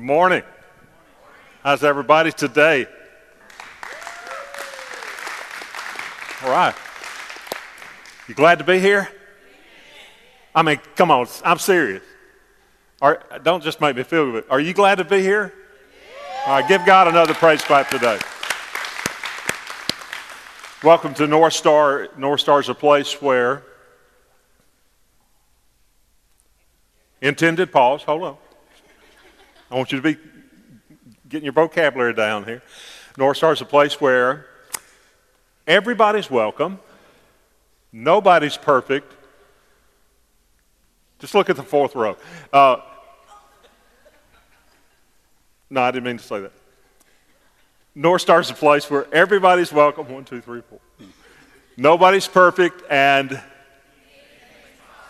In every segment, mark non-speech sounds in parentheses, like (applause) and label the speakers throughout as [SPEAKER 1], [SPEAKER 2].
[SPEAKER 1] Morning. How's everybody today? All right. You glad to be here? I mean, come on, I'm serious. Are, don't just make me feel good. Are you glad to be here? All right, give God another praise clap today. Welcome to North Star. North Star is a place where intended pause. Hold on. I want you to be getting your vocabulary down here. North Star is a place where everybody's welcome, nobody's perfect. Just look at the fourth row. Uh, no, I didn't mean to say that. North Star is a place where everybody's welcome. One, two, three, four. Nobody's perfect, and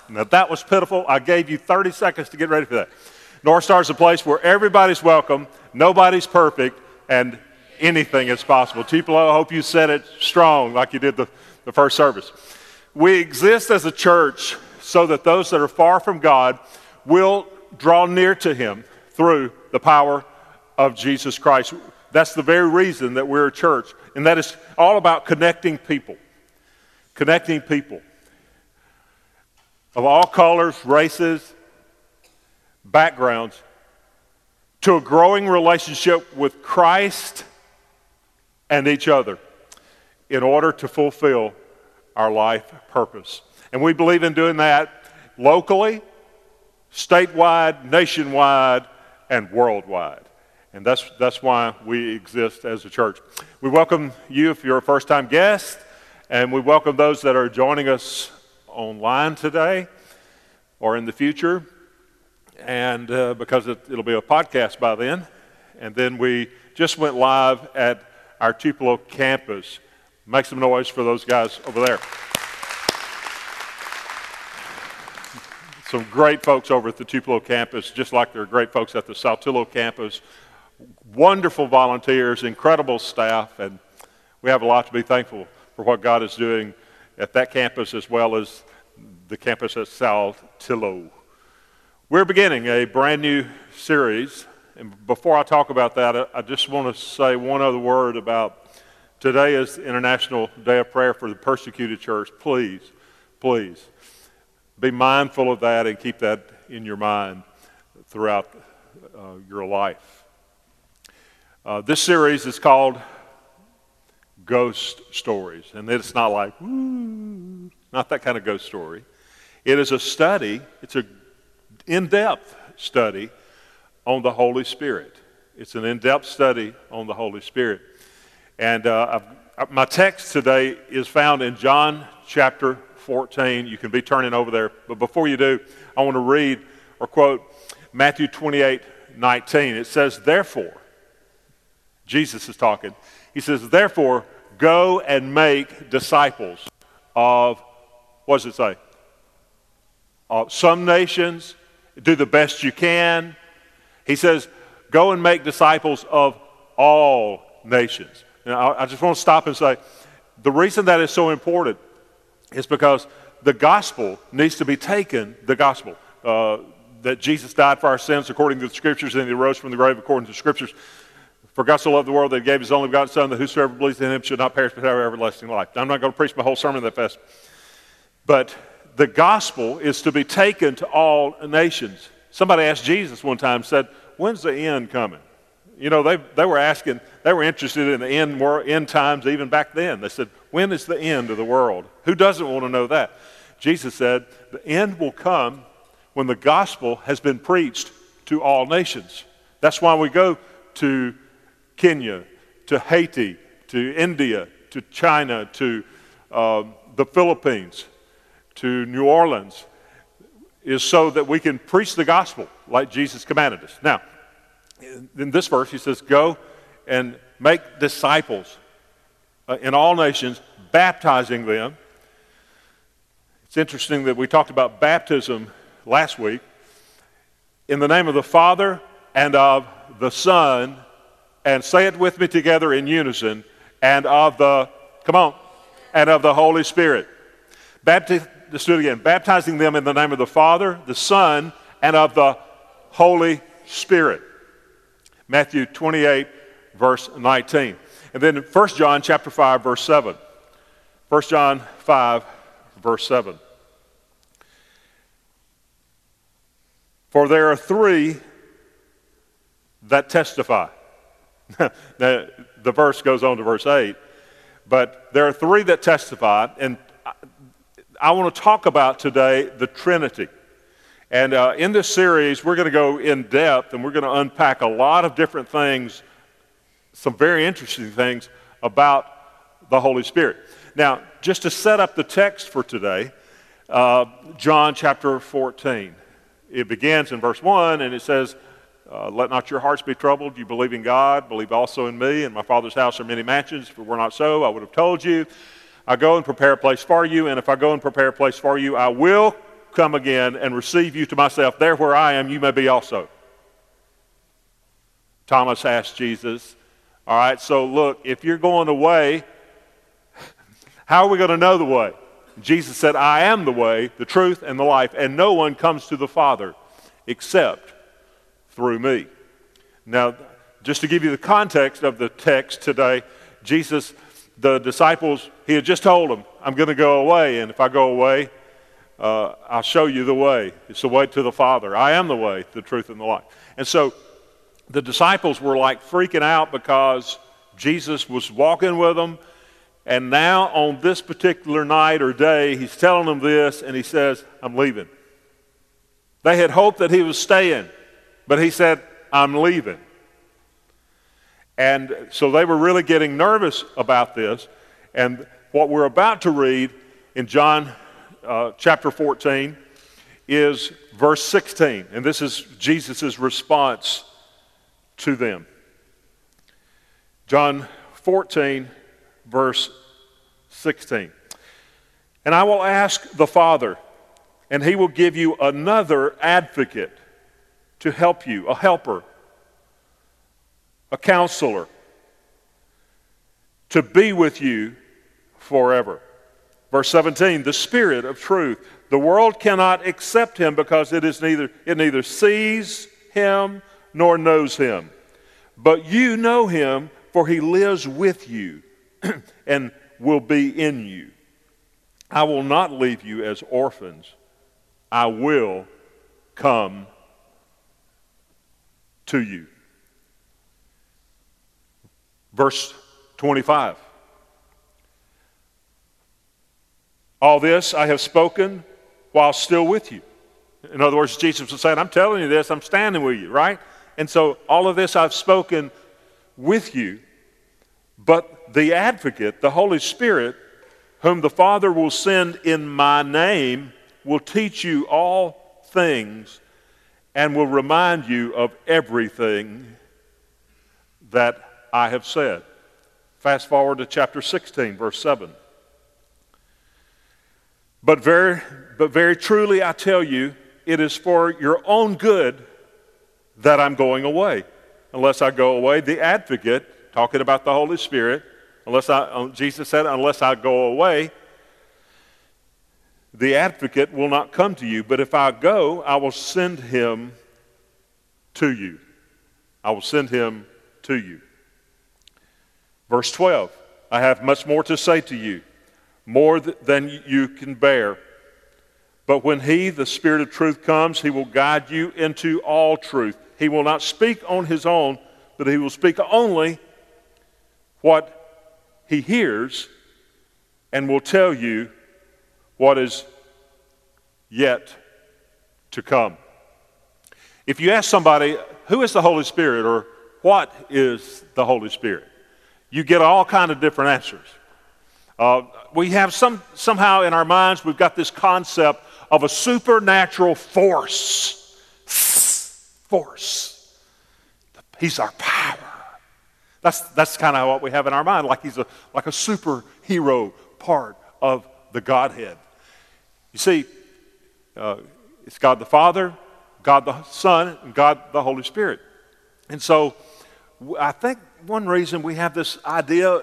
[SPEAKER 1] now that was pitiful. I gave you 30 seconds to get ready for that. North Star is a place where everybody's welcome, nobody's perfect, and anything is possible. Tupelo, I hope you said it strong like you did the, the first service. We exist as a church so that those that are far from God will draw near to Him through the power of Jesus Christ. That's the very reason that we're a church. And that is all about connecting people. Connecting people of all colors, races, backgrounds to a growing relationship with Christ and each other in order to fulfill our life purpose. And we believe in doing that locally, statewide, nationwide, and worldwide. And that's, that's why we exist as a church. We welcome you if you're a first time guest, and we welcome those that are joining us online today or in the future. And uh, because it, it'll be a podcast by then. And then we just went live at our Tupelo campus. Make some noise for those guys over there. Some great folks over at the Tupelo campus, just like there are great folks at the Saltillo campus wonderful volunteers, incredible staff, and we have a lot to be thankful for what God is doing at that campus as well as the campus at Saltillo. We're beginning a brand new series, and before I talk about that, I just want to say one other word about today is International Day of Prayer for the Persecuted Church. Please, please be mindful of that and keep that in your mind throughout uh, your life. Uh, this series is called Ghost Stories, and it's not like, not that kind of ghost story. It is a study, it's an in depth study on the Holy Spirit. It's an in depth study on the Holy Spirit. And uh, my text today is found in John chapter 14. You can be turning over there. But before you do, I want to read or quote Matthew 28 19. It says, Therefore, Jesus is talking. He says, Therefore, go and make disciples of, what does it say? Of some nations, do the best you can. He says, Go and make disciples of all nations. Now, I just want to stop and say, the reason that is so important is because the gospel needs to be taken, the gospel, uh, that Jesus died for our sins according to the scriptures and he rose from the grave according to the scriptures. For God so loved the world that he gave his only begotten Son, that whosoever believes in him should not perish but have everlasting life. I'm not going to preach my whole sermon that fast. But the gospel is to be taken to all nations. Somebody asked Jesus one time, said, When's the end coming? You know, they, they were asking, they were interested in the end, end times even back then. They said, When is the end of the world? Who doesn't want to know that? Jesus said, The end will come when the gospel has been preached to all nations. That's why we go to Kenya, to Haiti, to India, to China, to um, the Philippines, to New Orleans, is so that we can preach the gospel like Jesus commanded us. Now, in this verse, he says, Go and make disciples uh, in all nations, baptizing them. It's interesting that we talked about baptism last week in the name of the Father and of the Son and say it with me together in unison, and of the, come on, and of the Holy Spirit. Bapti- let's do it again. Baptizing them in the name of the Father, the Son, and of the Holy Spirit. Matthew 28, verse 19. And then 1 John chapter 5, verse 7. 1 John 5, verse 7. For there are three that testify. (laughs) now, the verse goes on to verse 8. But there are three that testify, and I want to talk about today the Trinity. And uh, in this series, we're going to go in depth and we're going to unpack a lot of different things, some very interesting things about the Holy Spirit. Now, just to set up the text for today, uh, John chapter 14. It begins in verse 1 and it says, uh, let not your hearts be troubled. You believe in God, believe also in me. In my Father's house are many mansions. If it were not so, I would have told you. I go and prepare a place for you, and if I go and prepare a place for you, I will come again and receive you to myself. There where I am, you may be also. Thomas asked Jesus, All right, so look, if you're going away, how are we going to know the way? Jesus said, I am the way, the truth, and the life, and no one comes to the Father except through me. Now, just to give you the context of the text today, Jesus, the disciples, he had just told them, I'm going to go away, and if I go away, uh, I'll show you the way. It's the way to the Father. I am the way, the truth, and the life. And so the disciples were like freaking out because Jesus was walking with them. And now, on this particular night or day, he's telling them this, and he says, I'm leaving. They had hoped that he was staying. But he said, I'm leaving. And so they were really getting nervous about this. And what we're about to read in John uh, chapter 14 is verse 16. And this is Jesus' response to them. John 14, verse 16. And I will ask the Father, and he will give you another advocate to help you, a helper, a counselor, to be with you forever. Verse 17, the Spirit of truth. The world cannot accept him because it is neither it neither sees him nor knows him. But you know him, for he lives with you (clears throat) and will be in you. I will not leave you as orphans. I will come to you. Verse 25. All this I have spoken while still with you. In other words, Jesus was saying, I'm telling you this, I'm standing with you, right? And so all of this I've spoken with you, but the advocate, the Holy Spirit, whom the Father will send in my name, will teach you all things and will remind you of everything that I have said. Fast forward to chapter 16, verse 7. But very, but very truly I tell you, it is for your own good that I'm going away. Unless I go away, the advocate, talking about the Holy Spirit, unless I, uh, Jesus said, unless I go away, the advocate will not come to you, but if I go, I will send him to you. I will send him to you. Verse 12 I have much more to say to you, more than you can bear. But when he, the Spirit of truth, comes, he will guide you into all truth. He will not speak on his own, but he will speak only what he hears and will tell you what is yet to come. If you ask somebody, who is the Holy Spirit or what is the Holy Spirit? You get all kind of different answers. Uh, we have some, somehow in our minds, we've got this concept of a supernatural force. Force. He's our power. That's, that's kind of what we have in our mind, like he's a, like a superhero part of the Godhead. You see, uh, it's God the Father, God the Son, and God the Holy Spirit. And so I think one reason we have this idea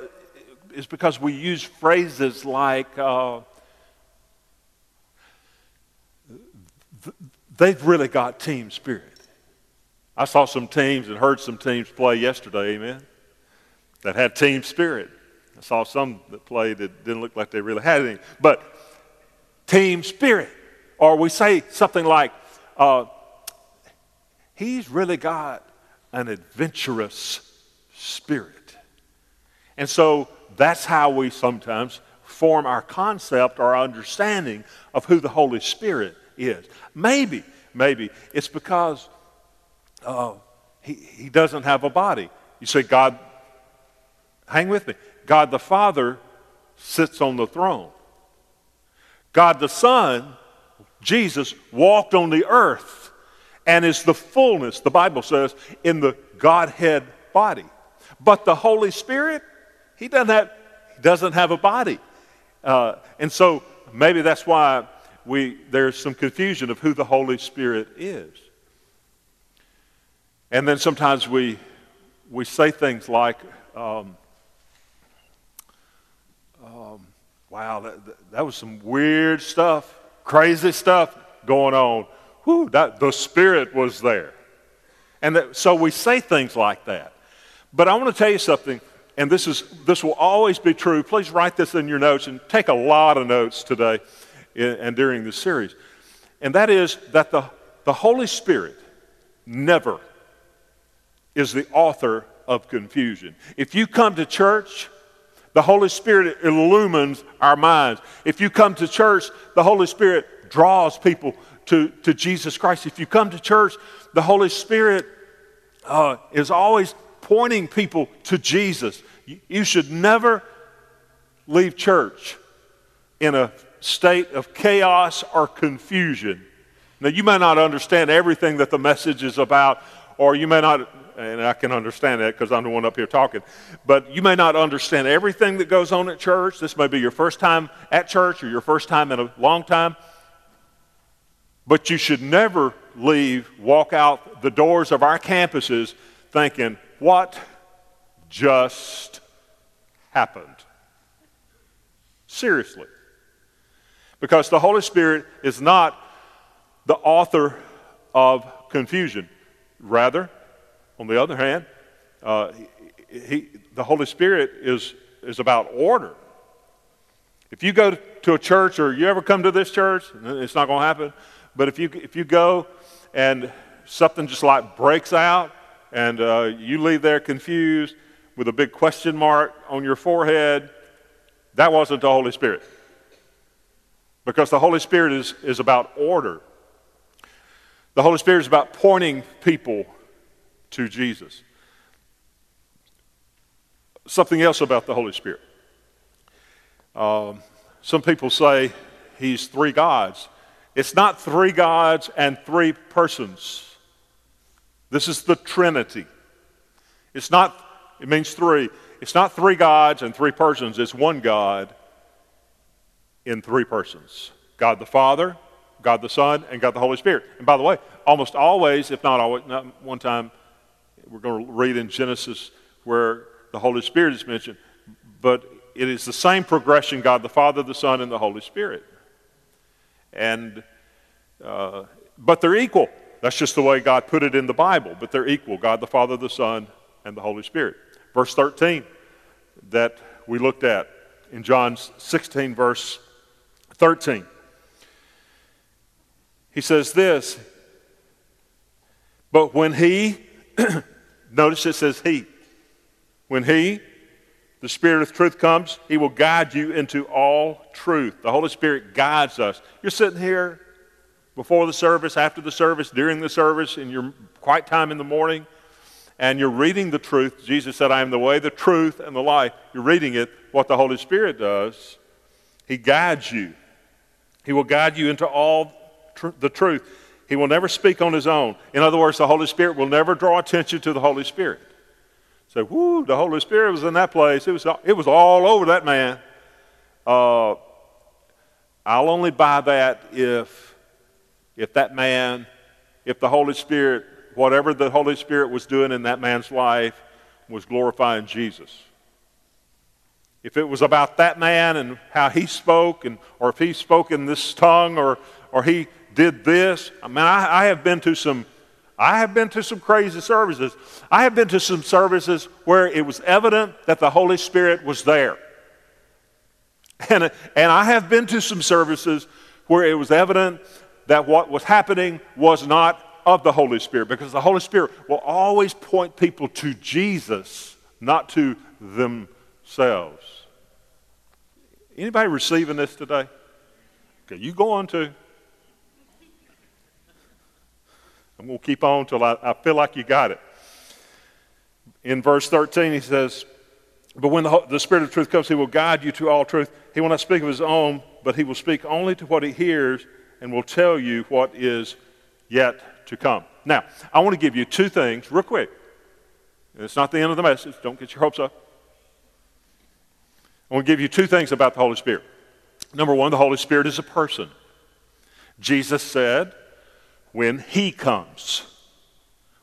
[SPEAKER 1] is because we use phrases like, uh, they've really got team spirit. I saw some teams and heard some teams play yesterday, amen, that had team spirit. I saw some that played that didn't look like they really had any. But team spirit. Or we say something like, uh, he's really got an adventurous spirit. And so that's how we sometimes form our concept or our understanding of who the Holy Spirit is. Maybe, maybe it's because uh, he, he doesn't have a body. You say, God, hang with me. God the Father sits on the throne. God the Son, Jesus, walked on the earth and is the fullness, the Bible says, in the Godhead body. But the Holy Spirit, he doesn't have, doesn't have a body. Uh, and so maybe that's why we, there's some confusion of who the Holy Spirit is. And then sometimes we, we say things like, um, um, wow, that, that was some weird stuff, crazy stuff going on. Whew, that, the Spirit was there. And that, so we say things like that. But I want to tell you something, and this, is, this will always be true. Please write this in your notes and take a lot of notes today and during this series. And that is that the, the Holy Spirit never is the author of confusion. If you come to church, the Holy Spirit illumines our minds. If you come to church, the Holy Spirit draws people to, to Jesus Christ. If you come to church, the Holy Spirit uh, is always pointing people to Jesus. You, should never leave church in a state of chaos or confusion. Now, you may not understand everything that the message is about, or you may not, and I can understand that because I'm the one up here talking, but you may not understand everything that goes on at church. This may be your first time at church or your first time in a long time. But you should never leave, walk out the doors of our campuses thinking, what just happened? Seriously. Because the Holy Spirit is not the author of confusion. Rather, on the other hand, uh, he, he, the Holy Spirit is, is about order. If you go to a church or you ever come to this church, it's not going to happen, but if you, if you go and something just like breaks out and uh, you leave there confused with a big question mark on your forehead, that wasn't the Holy Spirit. Because the Holy Spirit is, is about order. The Holy Spirit is about pointing people to Jesus. Something else about the Holy Spirit. Um, some people say he's three gods. It's not three gods and three persons. This is the Trinity. It's not, it means three. It's not three gods and three persons, it's one God in three persons God the Father, God the Son, and God the Holy Spirit. And by the way, almost always, if not always, not one time, we're going to read in Genesis where the Holy Spirit is mentioned, but it is the same progression God the Father, the Son, and the Holy Spirit. And, uh, but they're equal. That's just the way God put it in the Bible, but they're equal God the Father, the Son, and the Holy Spirit. Verse 13 that we looked at in John 16, verse 13. He says this, but when he, (clears throat) notice it says he, when he, the Spirit of truth comes, he will guide you into all truth. The Holy Spirit guides us. You're sitting here before the service, after the service, during the service, in your quiet time in the morning, and you're reading the truth. Jesus said, I am the way, the truth, and the life. You're reading it. What the Holy Spirit does, He guides you. He will guide you into all tr- the truth. He will never speak on his own. In other words, the Holy Spirit will never draw attention to the Holy Spirit. Say, whoo, the Holy Spirit was in that place. It was, it was all over that man. Uh, I'll only buy that if, if that man, if the Holy Spirit, whatever the Holy Spirit was doing in that man's life, was glorifying Jesus if it was about that man and how he spoke, and, or if he spoke in this tongue, or, or he did this. I mean, I, I have been to some I have been to some crazy services. I have been to some services where it was evident that the Holy Spirit was there. And, and I have been to some services where it was evident that what was happening was not of the Holy Spirit because the Holy Spirit will always point people to Jesus, not to themselves. Anybody receiving this today? Okay, you go on to. I'm going to keep on until I, I feel like you got it. In verse 13, he says, But when the, the Spirit of truth comes, he will guide you to all truth. He will not speak of his own, but he will speak only to what he hears and will tell you what is yet to come. Now, I want to give you two things real quick. It's not the end of the message. Don't get your hopes up. I want to give you two things about the Holy Spirit. Number one, the Holy Spirit is a person. Jesus said, when He comes.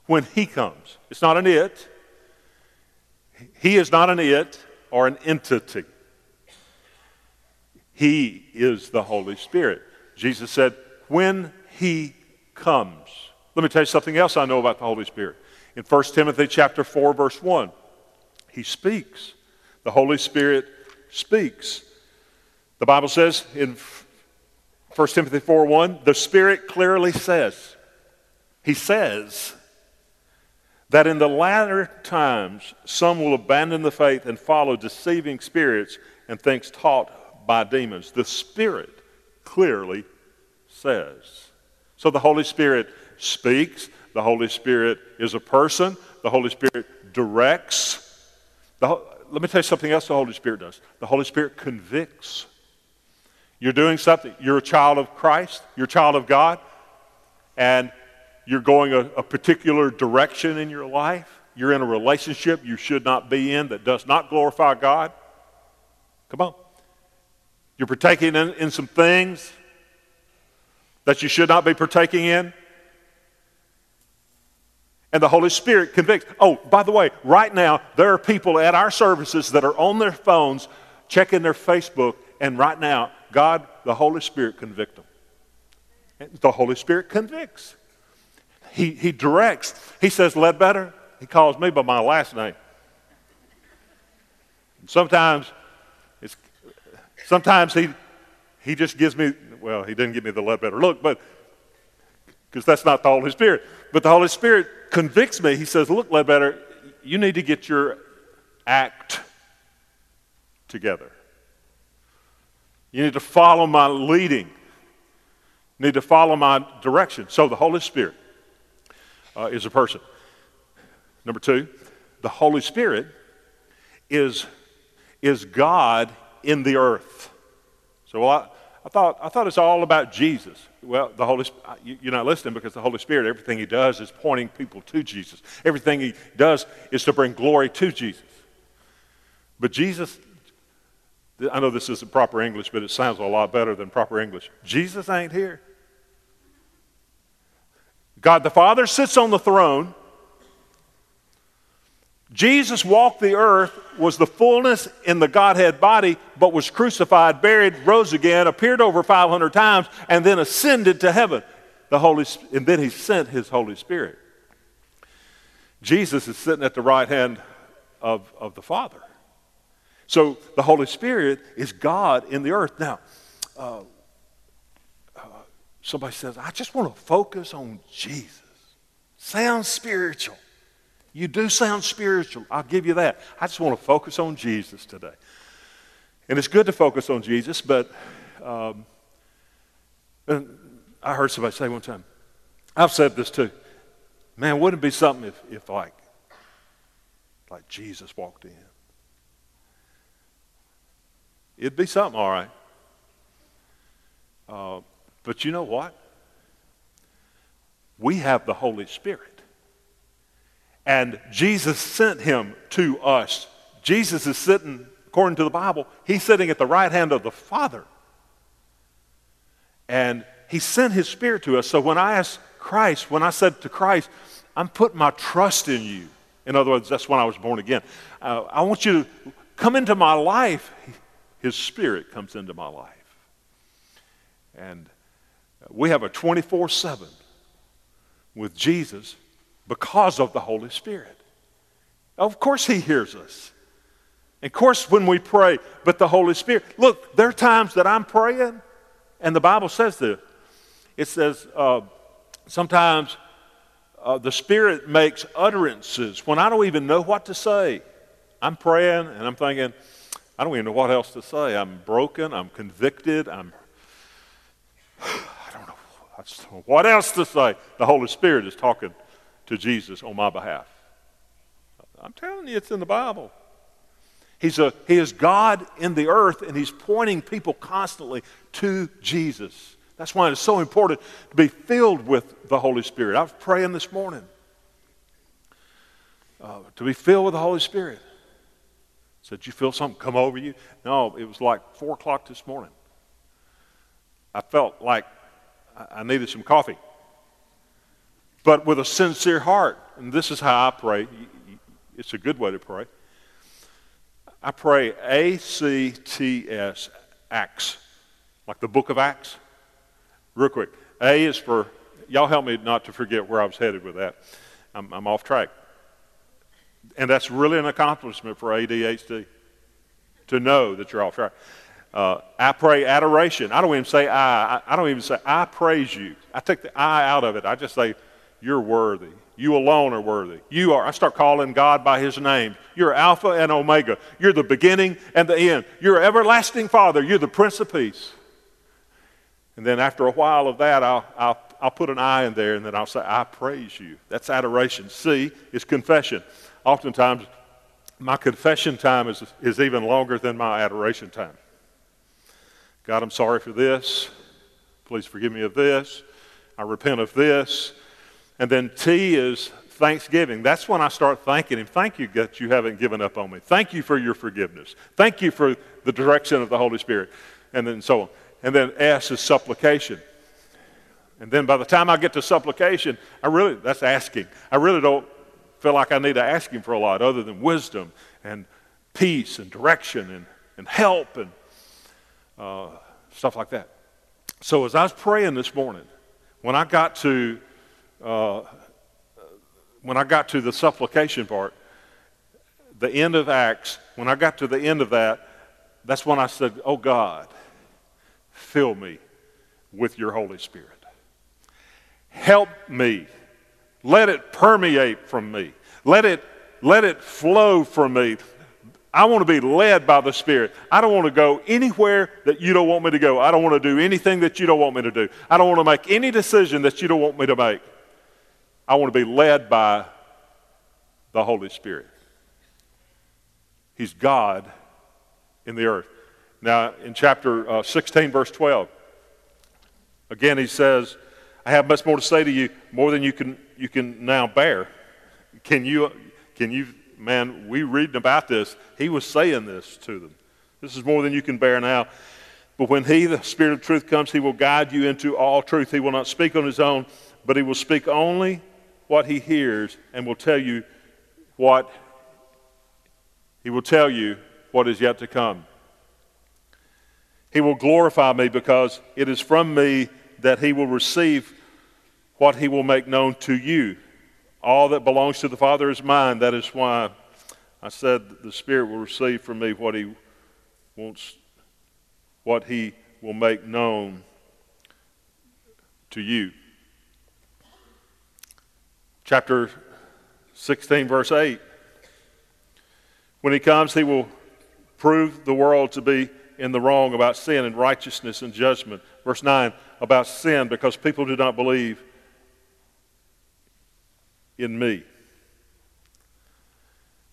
[SPEAKER 1] When He comes. It's not an it. He is not an it or an entity. He is the Holy Spirit. Jesus said, when He comes. Let me tell you something else I know about the Holy Spirit. In 1 Timothy chapter 4, verse 1, He speaks. The Holy Spirit speaks. The Bible says in 1 Timothy 4 1, the Spirit clearly says, He says, that in the latter times some will abandon the faith and follow deceiving spirits and things taught by demons. The Spirit clearly says. So the Holy Spirit speaks, the Holy Spirit is a person, the Holy Spirit directs. The, let me tell you something else the Holy Spirit does. The Holy Spirit convicts. You're doing something, you're a child of Christ, you're a child of God, and you're going a, a particular direction in your life. You're in a relationship you should not be in that does not glorify God. Come on. You're partaking in, in some things that you should not be partaking in. And the Holy Spirit convicts. Oh, by the way, right now, there are people at our services that are on their phones checking their Facebook, and right now, God, the Holy Spirit, convict them. The Holy Spirit convicts. He, he directs. He says, Ledbetter. He calls me by my last name. Sometimes, sometimes he, he just gives me, well, he didn't give me the Ledbetter look, but because that's not the Holy Spirit. But the Holy Spirit convicts me. He says, Look, Ledbetter, you need to get your act together. You need to follow my leading. You need to follow my direction. So the Holy Spirit uh, is a person. Number two, the Holy Spirit is, is God in the earth. So well, I, I, thought, I thought it's all about Jesus. Well, the Holy you're not listening because the Holy Spirit, everything He does is pointing people to Jesus. Everything He does is to bring glory to Jesus. But Jesus, I know this isn't proper English, but it sounds a lot better than proper English. Jesus ain't here. God the Father sits on the throne. Jesus walked the earth, was the fullness in the Godhead body, but was crucified, buried, rose again, appeared over 500 times, and then ascended to heaven. The Holy, and then he sent his Holy Spirit. Jesus is sitting at the right hand of, of the Father. So the Holy Spirit is God in the earth. Now, uh, Somebody says, I just want to focus on Jesus. Sounds spiritual. You do sound spiritual. I'll give you that. I just want to focus on Jesus today. And it's good to focus on Jesus, but um, I heard somebody say one time, I've said this too. Man, wouldn't it be something if, if like, like Jesus walked in? It'd be something, all right. Uh, but you know what? We have the Holy Spirit. And Jesus sent him to us. Jesus is sitting, according to the Bible, he's sitting at the right hand of the Father. And he sent his Spirit to us. So when I asked Christ, when I said to Christ, I'm putting my trust in you. In other words, that's when I was born again. Uh, I want you to come into my life. His Spirit comes into my life. And we have a 24 7 with Jesus because of the Holy Spirit. Of course, He hears us. Of course, when we pray, but the Holy Spirit. Look, there are times that I'm praying, and the Bible says this. It says uh, sometimes uh, the Spirit makes utterances when I don't even know what to say. I'm praying and I'm thinking, I don't even know what else to say. I'm broken. I'm convicted. I'm, (sighs) I don't know what else to say. The Holy Spirit is talking to Jesus on my behalf. I'm telling you, it's in the Bible. He's a, he is God in the earth, and He's pointing people constantly to Jesus. That's why it's so important to be filled with the Holy Spirit. I was praying this morning uh, to be filled with the Holy Spirit. Said, Did You feel something come over you? No, it was like 4 o'clock this morning. I felt like I needed some coffee. But with a sincere heart, and this is how I pray, it's a good way to pray. I pray A C T S, Acts, like the book of Acts. Real quick. A is for, y'all help me not to forget where I was headed with that. I'm, I'm off track. And that's really an accomplishment for ADHD to know that you're off track. Uh, I pray adoration. I don't even say I. I don't even say I praise you. I take the I out of it. I just say you're worthy. You alone are worthy. You are. I start calling God by his name. You're Alpha and Omega. You're the beginning and the end. You're everlasting Father. You're the Prince of Peace. And then after a while of that, I'll, I'll, I'll put an I in there and then I'll say, I praise you. That's adoration. C is confession. Oftentimes, my confession time is, is even longer than my adoration time. God, I'm sorry for this. Please forgive me of this. I repent of this. And then T is thanksgiving. That's when I start thanking Him. Thank you that you haven't given up on me. Thank you for your forgiveness. Thank you for the direction of the Holy Spirit. And then so on. And then S is supplication. And then by the time I get to supplication, I really, that's asking. I really don't feel like I need to ask Him for a lot other than wisdom and peace and direction and, and help and uh, stuff like that. So as I was praying this morning, when I got to uh, when I got to the supplication part, the end of Acts, when I got to the end of that, that's when I said, Oh God, fill me with your Holy Spirit. Help me. Let it permeate from me. Let it, let it flow from me. I want to be led by the Spirit. I don't want to go anywhere that you don't want me to go. I don't want to do anything that you don't want me to do. I don't want to make any decision that you don't want me to make. I want to be led by the Holy Spirit. He's God in the earth. Now, in chapter uh, 16, verse 12, again, he says, I have much more to say to you, more than you can, you can now bear. Can you, can you, man, we reading about this. He was saying this to them. This is more than you can bear now. But when he, the Spirit of truth, comes, he will guide you into all truth. He will not speak on his own, but he will speak only what he hears and will tell you what he will tell you what is yet to come. He will glorify me because it is from me that he will receive what he will make known to you. All that belongs to the Father is mine. That is why I said the Spirit will receive from me what he wants, what he will make known to you chapter 16, verse 8. When he comes, he will prove the world to be in the wrong about sin and righteousness and judgment. Verse 9, about sin, because people do not believe in me.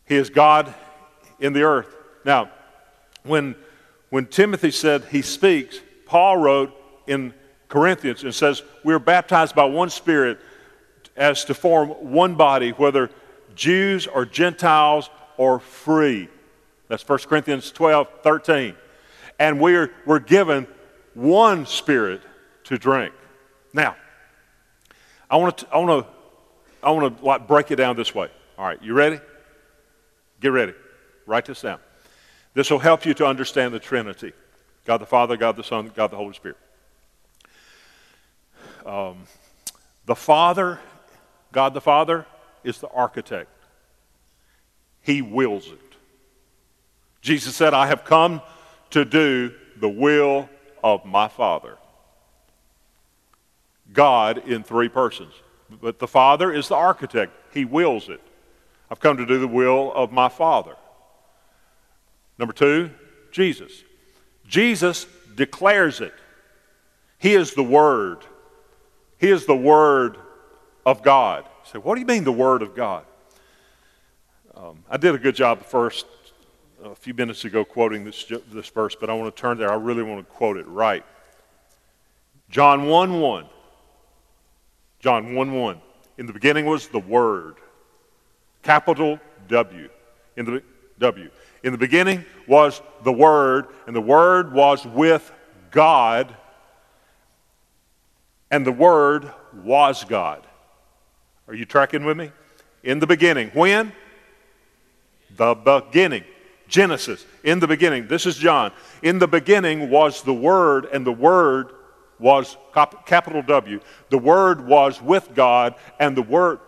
[SPEAKER 1] He is God in the earth. Now, when, when Timothy said he speaks, Paul wrote in Corinthians and says, We're baptized by one Spirit as to form one body, whether Jews or Gentiles or free. That's 1 Corinthians 12, 13. And we're, we're given one spirit to drink. Now, I want to, I want to, I want to like break it down this way. All right, you ready? Get ready. Write this down. This will help you to understand the Trinity God the Father, God the Son, God the Holy Spirit. Um, the Father God the Father is the architect. He wills it. Jesus said, I have come to do the will of my Father. God in three persons. But the Father is the architect. He wills it. I've come to do the will of my Father. Number two, Jesus. Jesus declares it. He is the Word. He is the Word of God. You say, what do you mean the Word of God? Um, I did a good job the first a few minutes ago quoting this, this verse, but I want to turn there. I really want to quote it right. John 1 1. John 1 1. In the beginning was the Word, capital W. In the W. In the beginning was the Word, and the Word was with God, and the Word was God. Are you tracking with me? In the beginning. When? The beginning. Genesis. In the beginning. This is John. In the beginning was the Word, and the Word was capital W. The Word was with God, and the Word,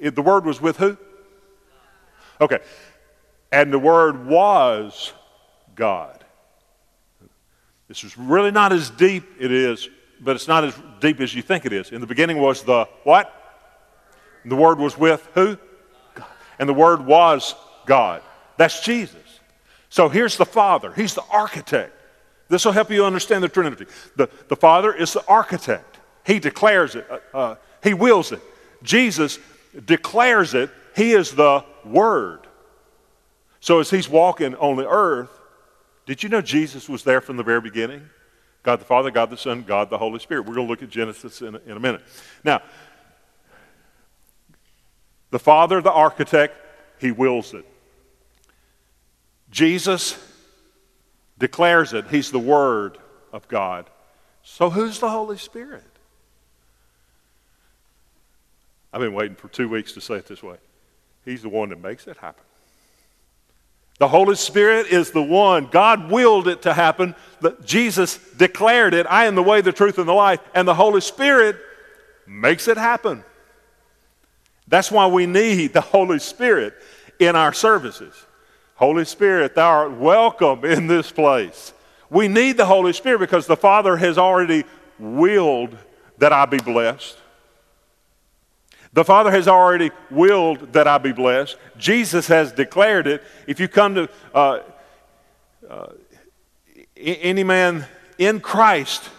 [SPEAKER 1] the Word was with who? Okay. And the Word was God. This is really not as deep it is, but it's not as deep as you think it is. In the beginning was the what? The Word was with who? God. And the Word was God. That's Jesus. So here's the Father. He's the architect. This will help you understand the Trinity. The, the Father is the architect. He declares it, uh, uh, He wills it. Jesus declares it. He is the Word. So as He's walking on the earth, did you know Jesus was there from the very beginning? God the Father, God the Son, God the Holy Spirit. We're going to look at Genesis in in a minute. Now, the Father, the architect, He wills it. Jesus declares it. He's the Word of God. So who's the Holy Spirit? I've been waiting for two weeks to say it this way. He's the one that makes it happen. The Holy Spirit is the one. God willed it to happen. Jesus declared it I am the way, the truth, and the life. And the Holy Spirit makes it happen. That's why we need the Holy Spirit in our services. Holy Spirit, thou art welcome in this place. We need the Holy Spirit because the Father has already willed that I be blessed. The Father has already willed that I be blessed. Jesus has declared it. If you come to uh, uh, any man in Christ,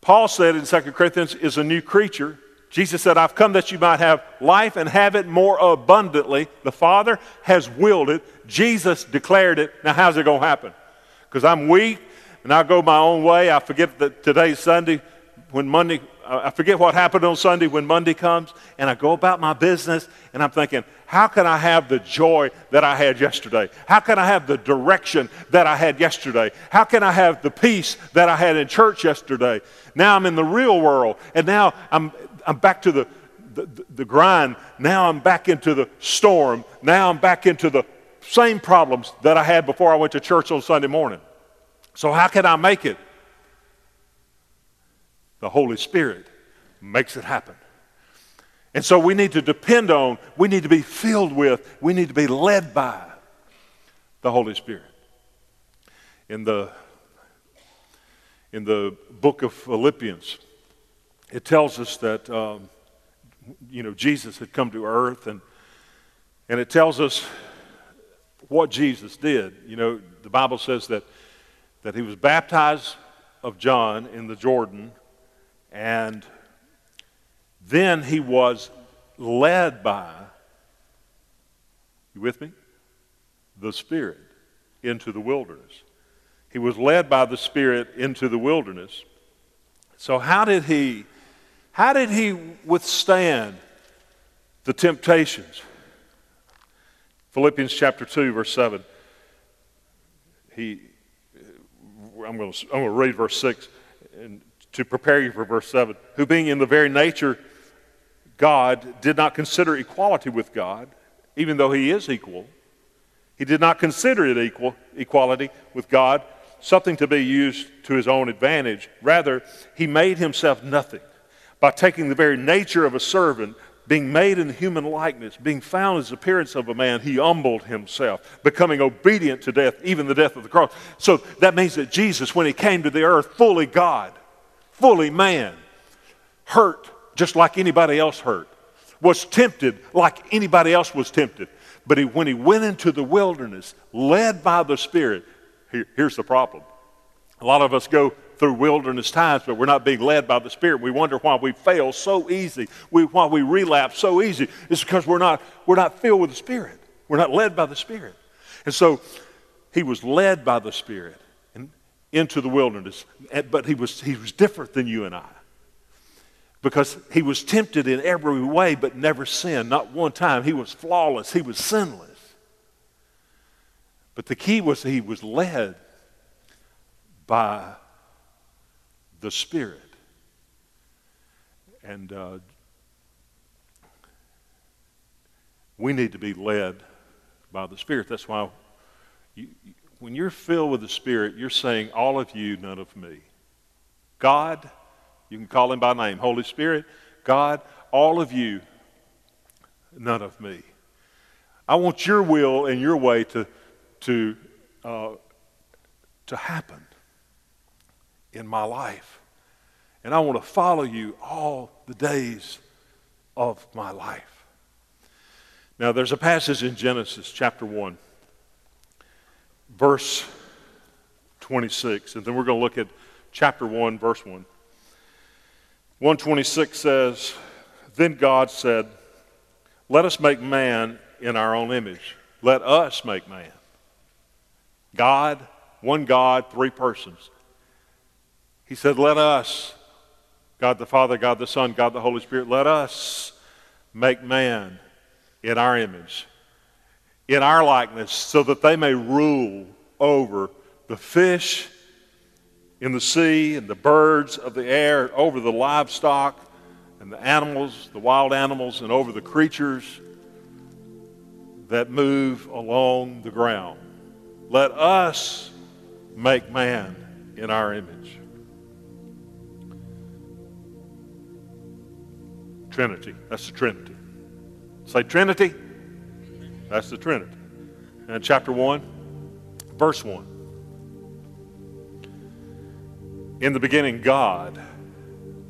[SPEAKER 1] Paul said in 2 Corinthians, is a new creature. Jesus said, I've come that you might have life and have it more abundantly. The Father has willed it. Jesus declared it. Now, how's it going to happen? Because I'm weak and I go my own way. I forget that today's Sunday. When Monday, I forget what happened on Sunday when Monday comes, and I go about my business, and I'm thinking, how can I have the joy that I had yesterday? How can I have the direction that I had yesterday? How can I have the peace that I had in church yesterday? Now I'm in the real world, and now I'm I'm back to the, the, the grind. Now I'm back into the storm. Now I'm back into the same problems that I had before I went to church on Sunday morning. So, how can I make it? The Holy Spirit makes it happen. And so we need to depend on, we need to be filled with, we need to be led by the Holy Spirit. In the, in the book of Philippians, it tells us that, um, you know, Jesus had come to earth, and, and it tells us what Jesus did. You know, the Bible says that, that he was baptized of John in the Jordan, and then he was led by, you with me? The Spirit into the wilderness. He was led by the Spirit into the wilderness. So, how did he how did he withstand the temptations? Philippians chapter 2, verse 7. He, I'm going to, I'm to read verse 6 and to prepare you for verse 7. Who, being in the very nature God, did not consider equality with God, even though he is equal. He did not consider it equal, equality with God, something to be used to his own advantage. Rather, he made himself nothing by taking the very nature of a servant, being made in human likeness, being found as the appearance of a man, he humbled himself, becoming obedient to death, even the death of the cross. So that means that Jesus, when he came to the earth, fully God, fully man, hurt just like anybody else hurt, was tempted like anybody else was tempted. But he, when he went into the wilderness, led by the Spirit, here, here's the problem. A lot of us go through wilderness times, but we're not being led by the Spirit. We wonder why we fail so easy, we, why we relapse so easy. It's because we're not, we're not filled with the Spirit. We're not led by the Spirit. And so he was led by the Spirit into the wilderness, eh, but he was, he was different than you and I because he was tempted in every way but never sinned. Not one time. He was flawless, he was sinless. But the key was he was led by the Spirit. And uh, we need to be led by the Spirit. That's why you, when you're filled with the Spirit, you're saying, All of you, none of me. God, you can call him by name. Holy Spirit, God, all of you, none of me. I want your will and your way to, to, uh, to happen in my life. And I want to follow you all the days of my life. Now, there's a passage in Genesis chapter 1, verse 26, and then we're going to look at chapter 1, verse 1. 126 says, Then God said, Let us make man in our own image. Let us make man. God, one God, three persons. He said, Let us, God the Father, God the Son, God the Holy Spirit, let us make man in our image, in our likeness, so that they may rule over the fish in the sea and the birds of the air, over the livestock and the animals, the wild animals, and over the creatures that move along the ground. Let us make man in our image. Trinity. That's the Trinity. Say Trinity. That's the Trinity. And chapter 1, verse 1. In the beginning, God.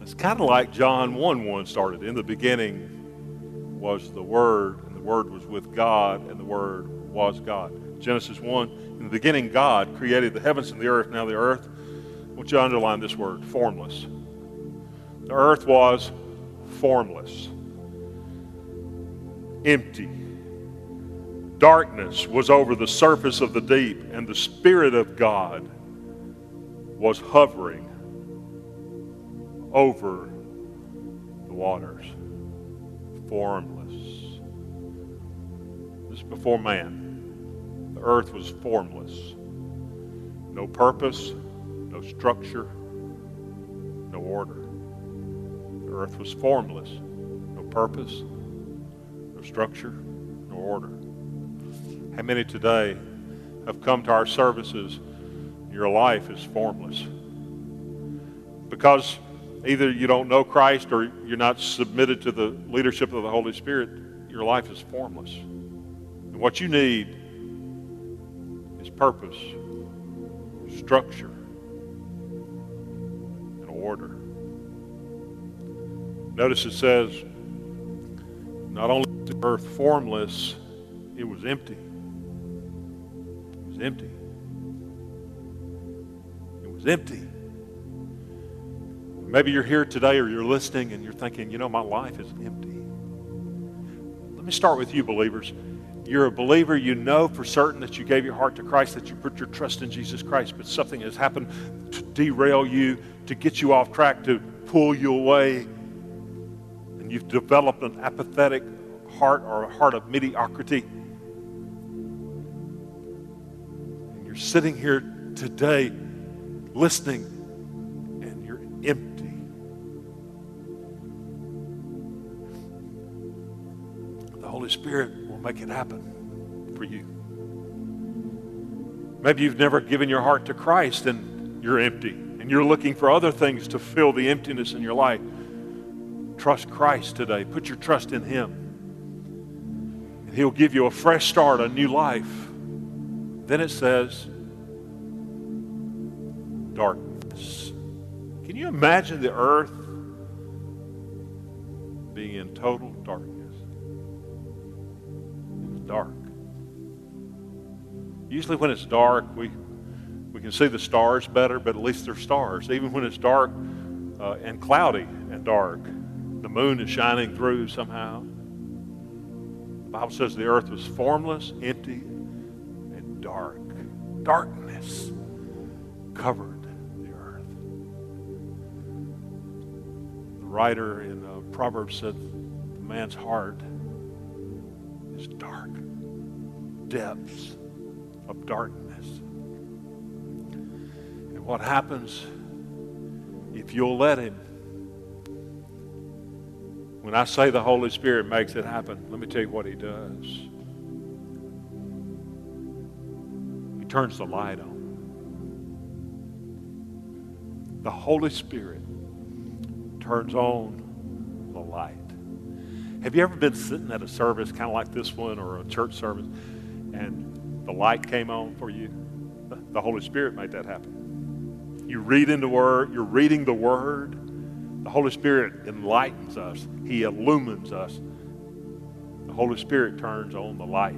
[SPEAKER 1] It's kind of like John 1 1 started. In the beginning was the Word, and the Word was with God, and the Word was God. Genesis 1, in the beginning, God created the heavens and the earth. Now, the earth, I want you to underline this word formless. The earth was formless, empty. Darkness was over the surface of the deep, and the Spirit of God was hovering over the waters, formless. This is before man. The earth was formless. No purpose, no structure, no order earth was formless, no purpose, no structure, no order. How many today have come to our services? Your life is formless. Because either you don't know Christ or you're not submitted to the leadership of the Holy Spirit, your life is formless. And what you need is purpose, structure, and order. Notice it says, not only was the earth formless, it was empty. It was empty. It was empty. Maybe you're here today or you're listening and you're thinking, you know, my life is empty. Let me start with you, believers. You're a believer, you know for certain that you gave your heart to Christ, that you put your trust in Jesus Christ, but something has happened to derail you, to get you off track, to pull you away and you've developed an apathetic heart or a heart of mediocrity, and you're sitting here today listening and you're empty. The Holy Spirit will make it happen for you. Maybe you've never given your heart to Christ and you're empty and you're looking for other things to fill the emptiness in your life. Trust Christ today. Put your trust in Him. And He'll give you a fresh start, a new life. Then it says, darkness. Can you imagine the earth being in total darkness? It's dark. Usually, when it's dark, we, we can see the stars better, but at least they're stars. Even when it's dark uh, and cloudy and dark, the moon is shining through somehow. The Bible says the earth was formless, empty, and dark. Darkness covered the earth. The writer in uh, Proverbs said, The man's heart is dark, depths of darkness. And what happens if you'll let Him? When I say the Holy Spirit makes it happen, let me tell you what He does. He turns the light on. The Holy Spirit turns on the light. Have you ever been sitting at a service kind of like this one or a church service and the light came on for you? The Holy Spirit made that happen. You read in the Word, you're reading the Word. The Holy Spirit enlightens us, He illumines us. The Holy Spirit turns on the light.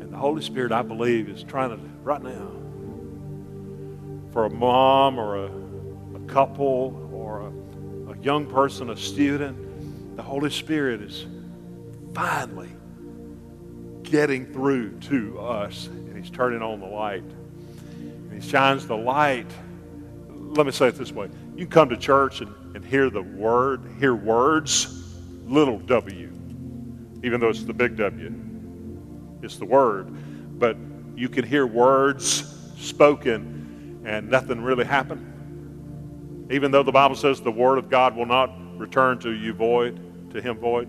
[SPEAKER 1] And the Holy Spirit, I believe, is trying to, right now, for a mom or a, a couple or a, a young person, a student, the Holy Spirit is finally getting through to us, and He's turning on the light. And He shines the light. Let me say it this way you come to church and, and hear the word, hear words, little w, even though it's the big W. It's the word. But you can hear words spoken and nothing really happened. Even though the Bible says the word of God will not return to you void, to him void.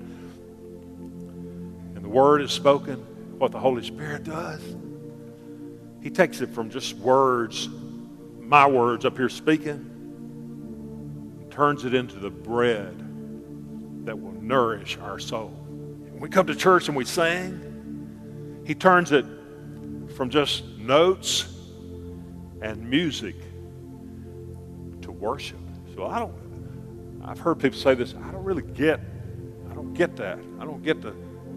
[SPEAKER 1] And the word is spoken, what the Holy Spirit does. He takes it from just words, my words up here speaking, turns it into the bread that will nourish our soul. When we come to church and we sing, he turns it from just notes and music to worship. So I don't, I've heard people say this, I don't really get, I don't get that. I don't get the,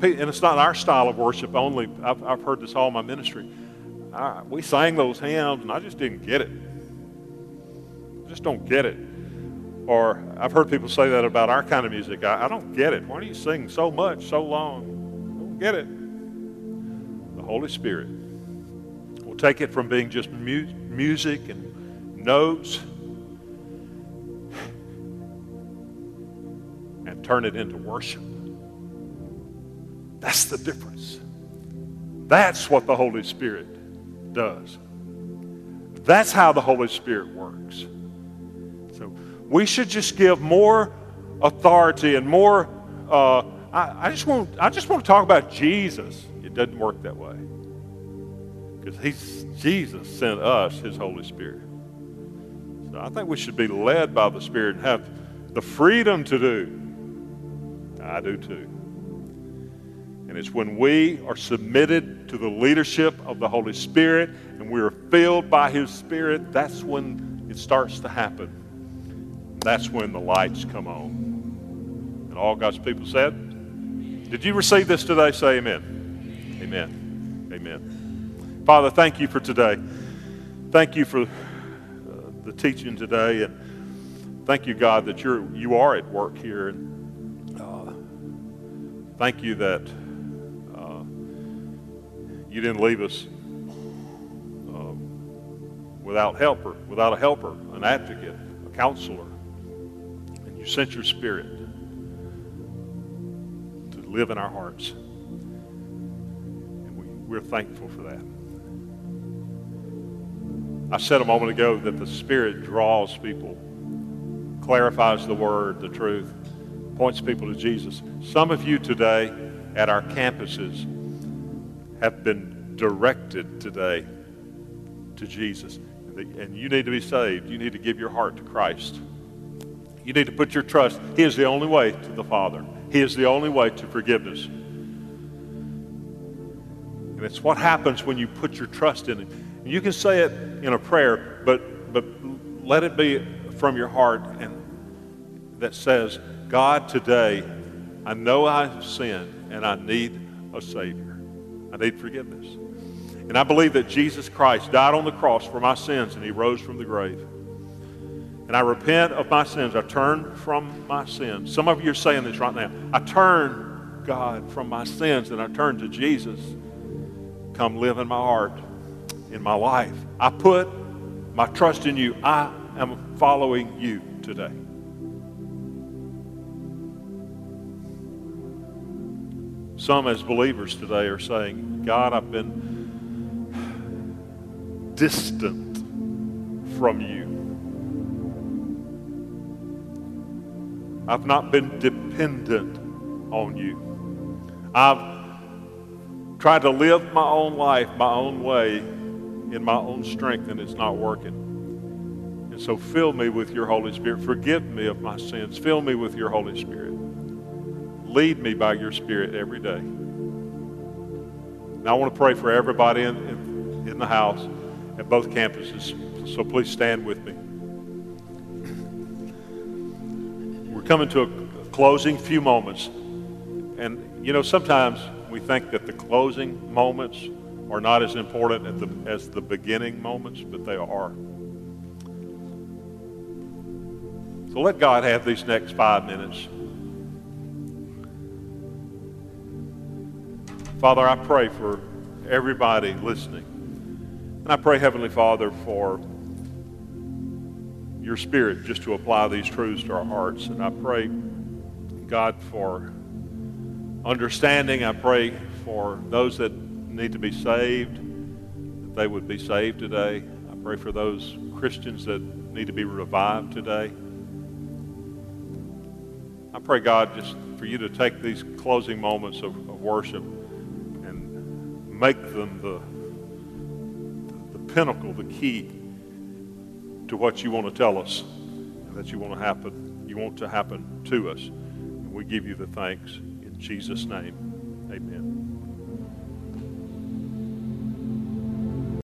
[SPEAKER 1] and it's not our style of worship only. I've, I've heard this all my ministry. I, we sang those hymns and I just didn't get it. Just don't get it. Or I've heard people say that about our kind of music. I, I don't get it. Why do you sing so much, so long? I don't get it. The Holy Spirit will take it from being just mu- music and notes and turn it into worship. That's the difference. That's what the Holy Spirit does. That's how the Holy Spirit works. We should just give more authority and more. Uh, I, I, just want. I just want to talk about Jesus. It doesn't work that way because He's Jesus sent us His Holy Spirit. So I think we should be led by the Spirit and have the freedom to do. I do too. And it's when we are submitted to the leadership of the Holy Spirit and we are filled by His Spirit, that's when it starts to happen. That's when the lights come on. And all God's people said, Did you receive this today? Say amen. Amen. Amen. Father, thank you for today. Thank you for uh, the teaching today. And thank you, God, that you're, you are at work here. And uh, thank you that uh, you didn't leave us um, without helper, without a helper, an advocate, a counselor. You sent your spirit to live in our hearts. And we, we're thankful for that. I said a moment ago that the Spirit draws people, clarifies the word, the truth, points people to Jesus. Some of you today at our campuses have been directed today to Jesus. And you need to be saved. You need to give your heart to Christ. You need to put your trust. He is the only way to the Father. He is the only way to forgiveness. And it's what happens when you put your trust in Him. You can say it in a prayer, but, but let it be from your heart and that says, God, today I know I've sinned and I need a Savior. I need forgiveness. And I believe that Jesus Christ died on the cross for my sins and He rose from the grave. And I repent of my sins. I turn from my sins. Some of you are saying this right now. I turn, God, from my sins and I turn to Jesus. Come live in my heart, in my life. I put my trust in you. I am following you today. Some, as believers today, are saying, God, I've been distant from you. I've not been dependent on you. I've tried to live my own life my own way in my own strength, and it's not working. And so fill me with your Holy Spirit. Forgive me of my sins. Fill me with your Holy Spirit. Lead me by your Spirit every day. Now, I want to pray for everybody in, in, in the house at both campuses. So please stand with me. We're coming to a closing few moments. And, you know, sometimes we think that the closing moments are not as important as the, as the beginning moments, but they are. So let God have these next five minutes. Father, I pray for everybody listening. And I pray, Heavenly Father, for your Spirit just to apply these truths to our hearts. And I pray, God, for understanding. I pray for those that need to be saved, that they would be saved today. I pray for those Christians that need to be revived today. I pray, God, just for you to take these closing moments of, of worship and make them the, the pinnacle, the key to what you want to tell us that you want to happen, you want to happen to us. And we give you the thanks in Jesus' name. Amen.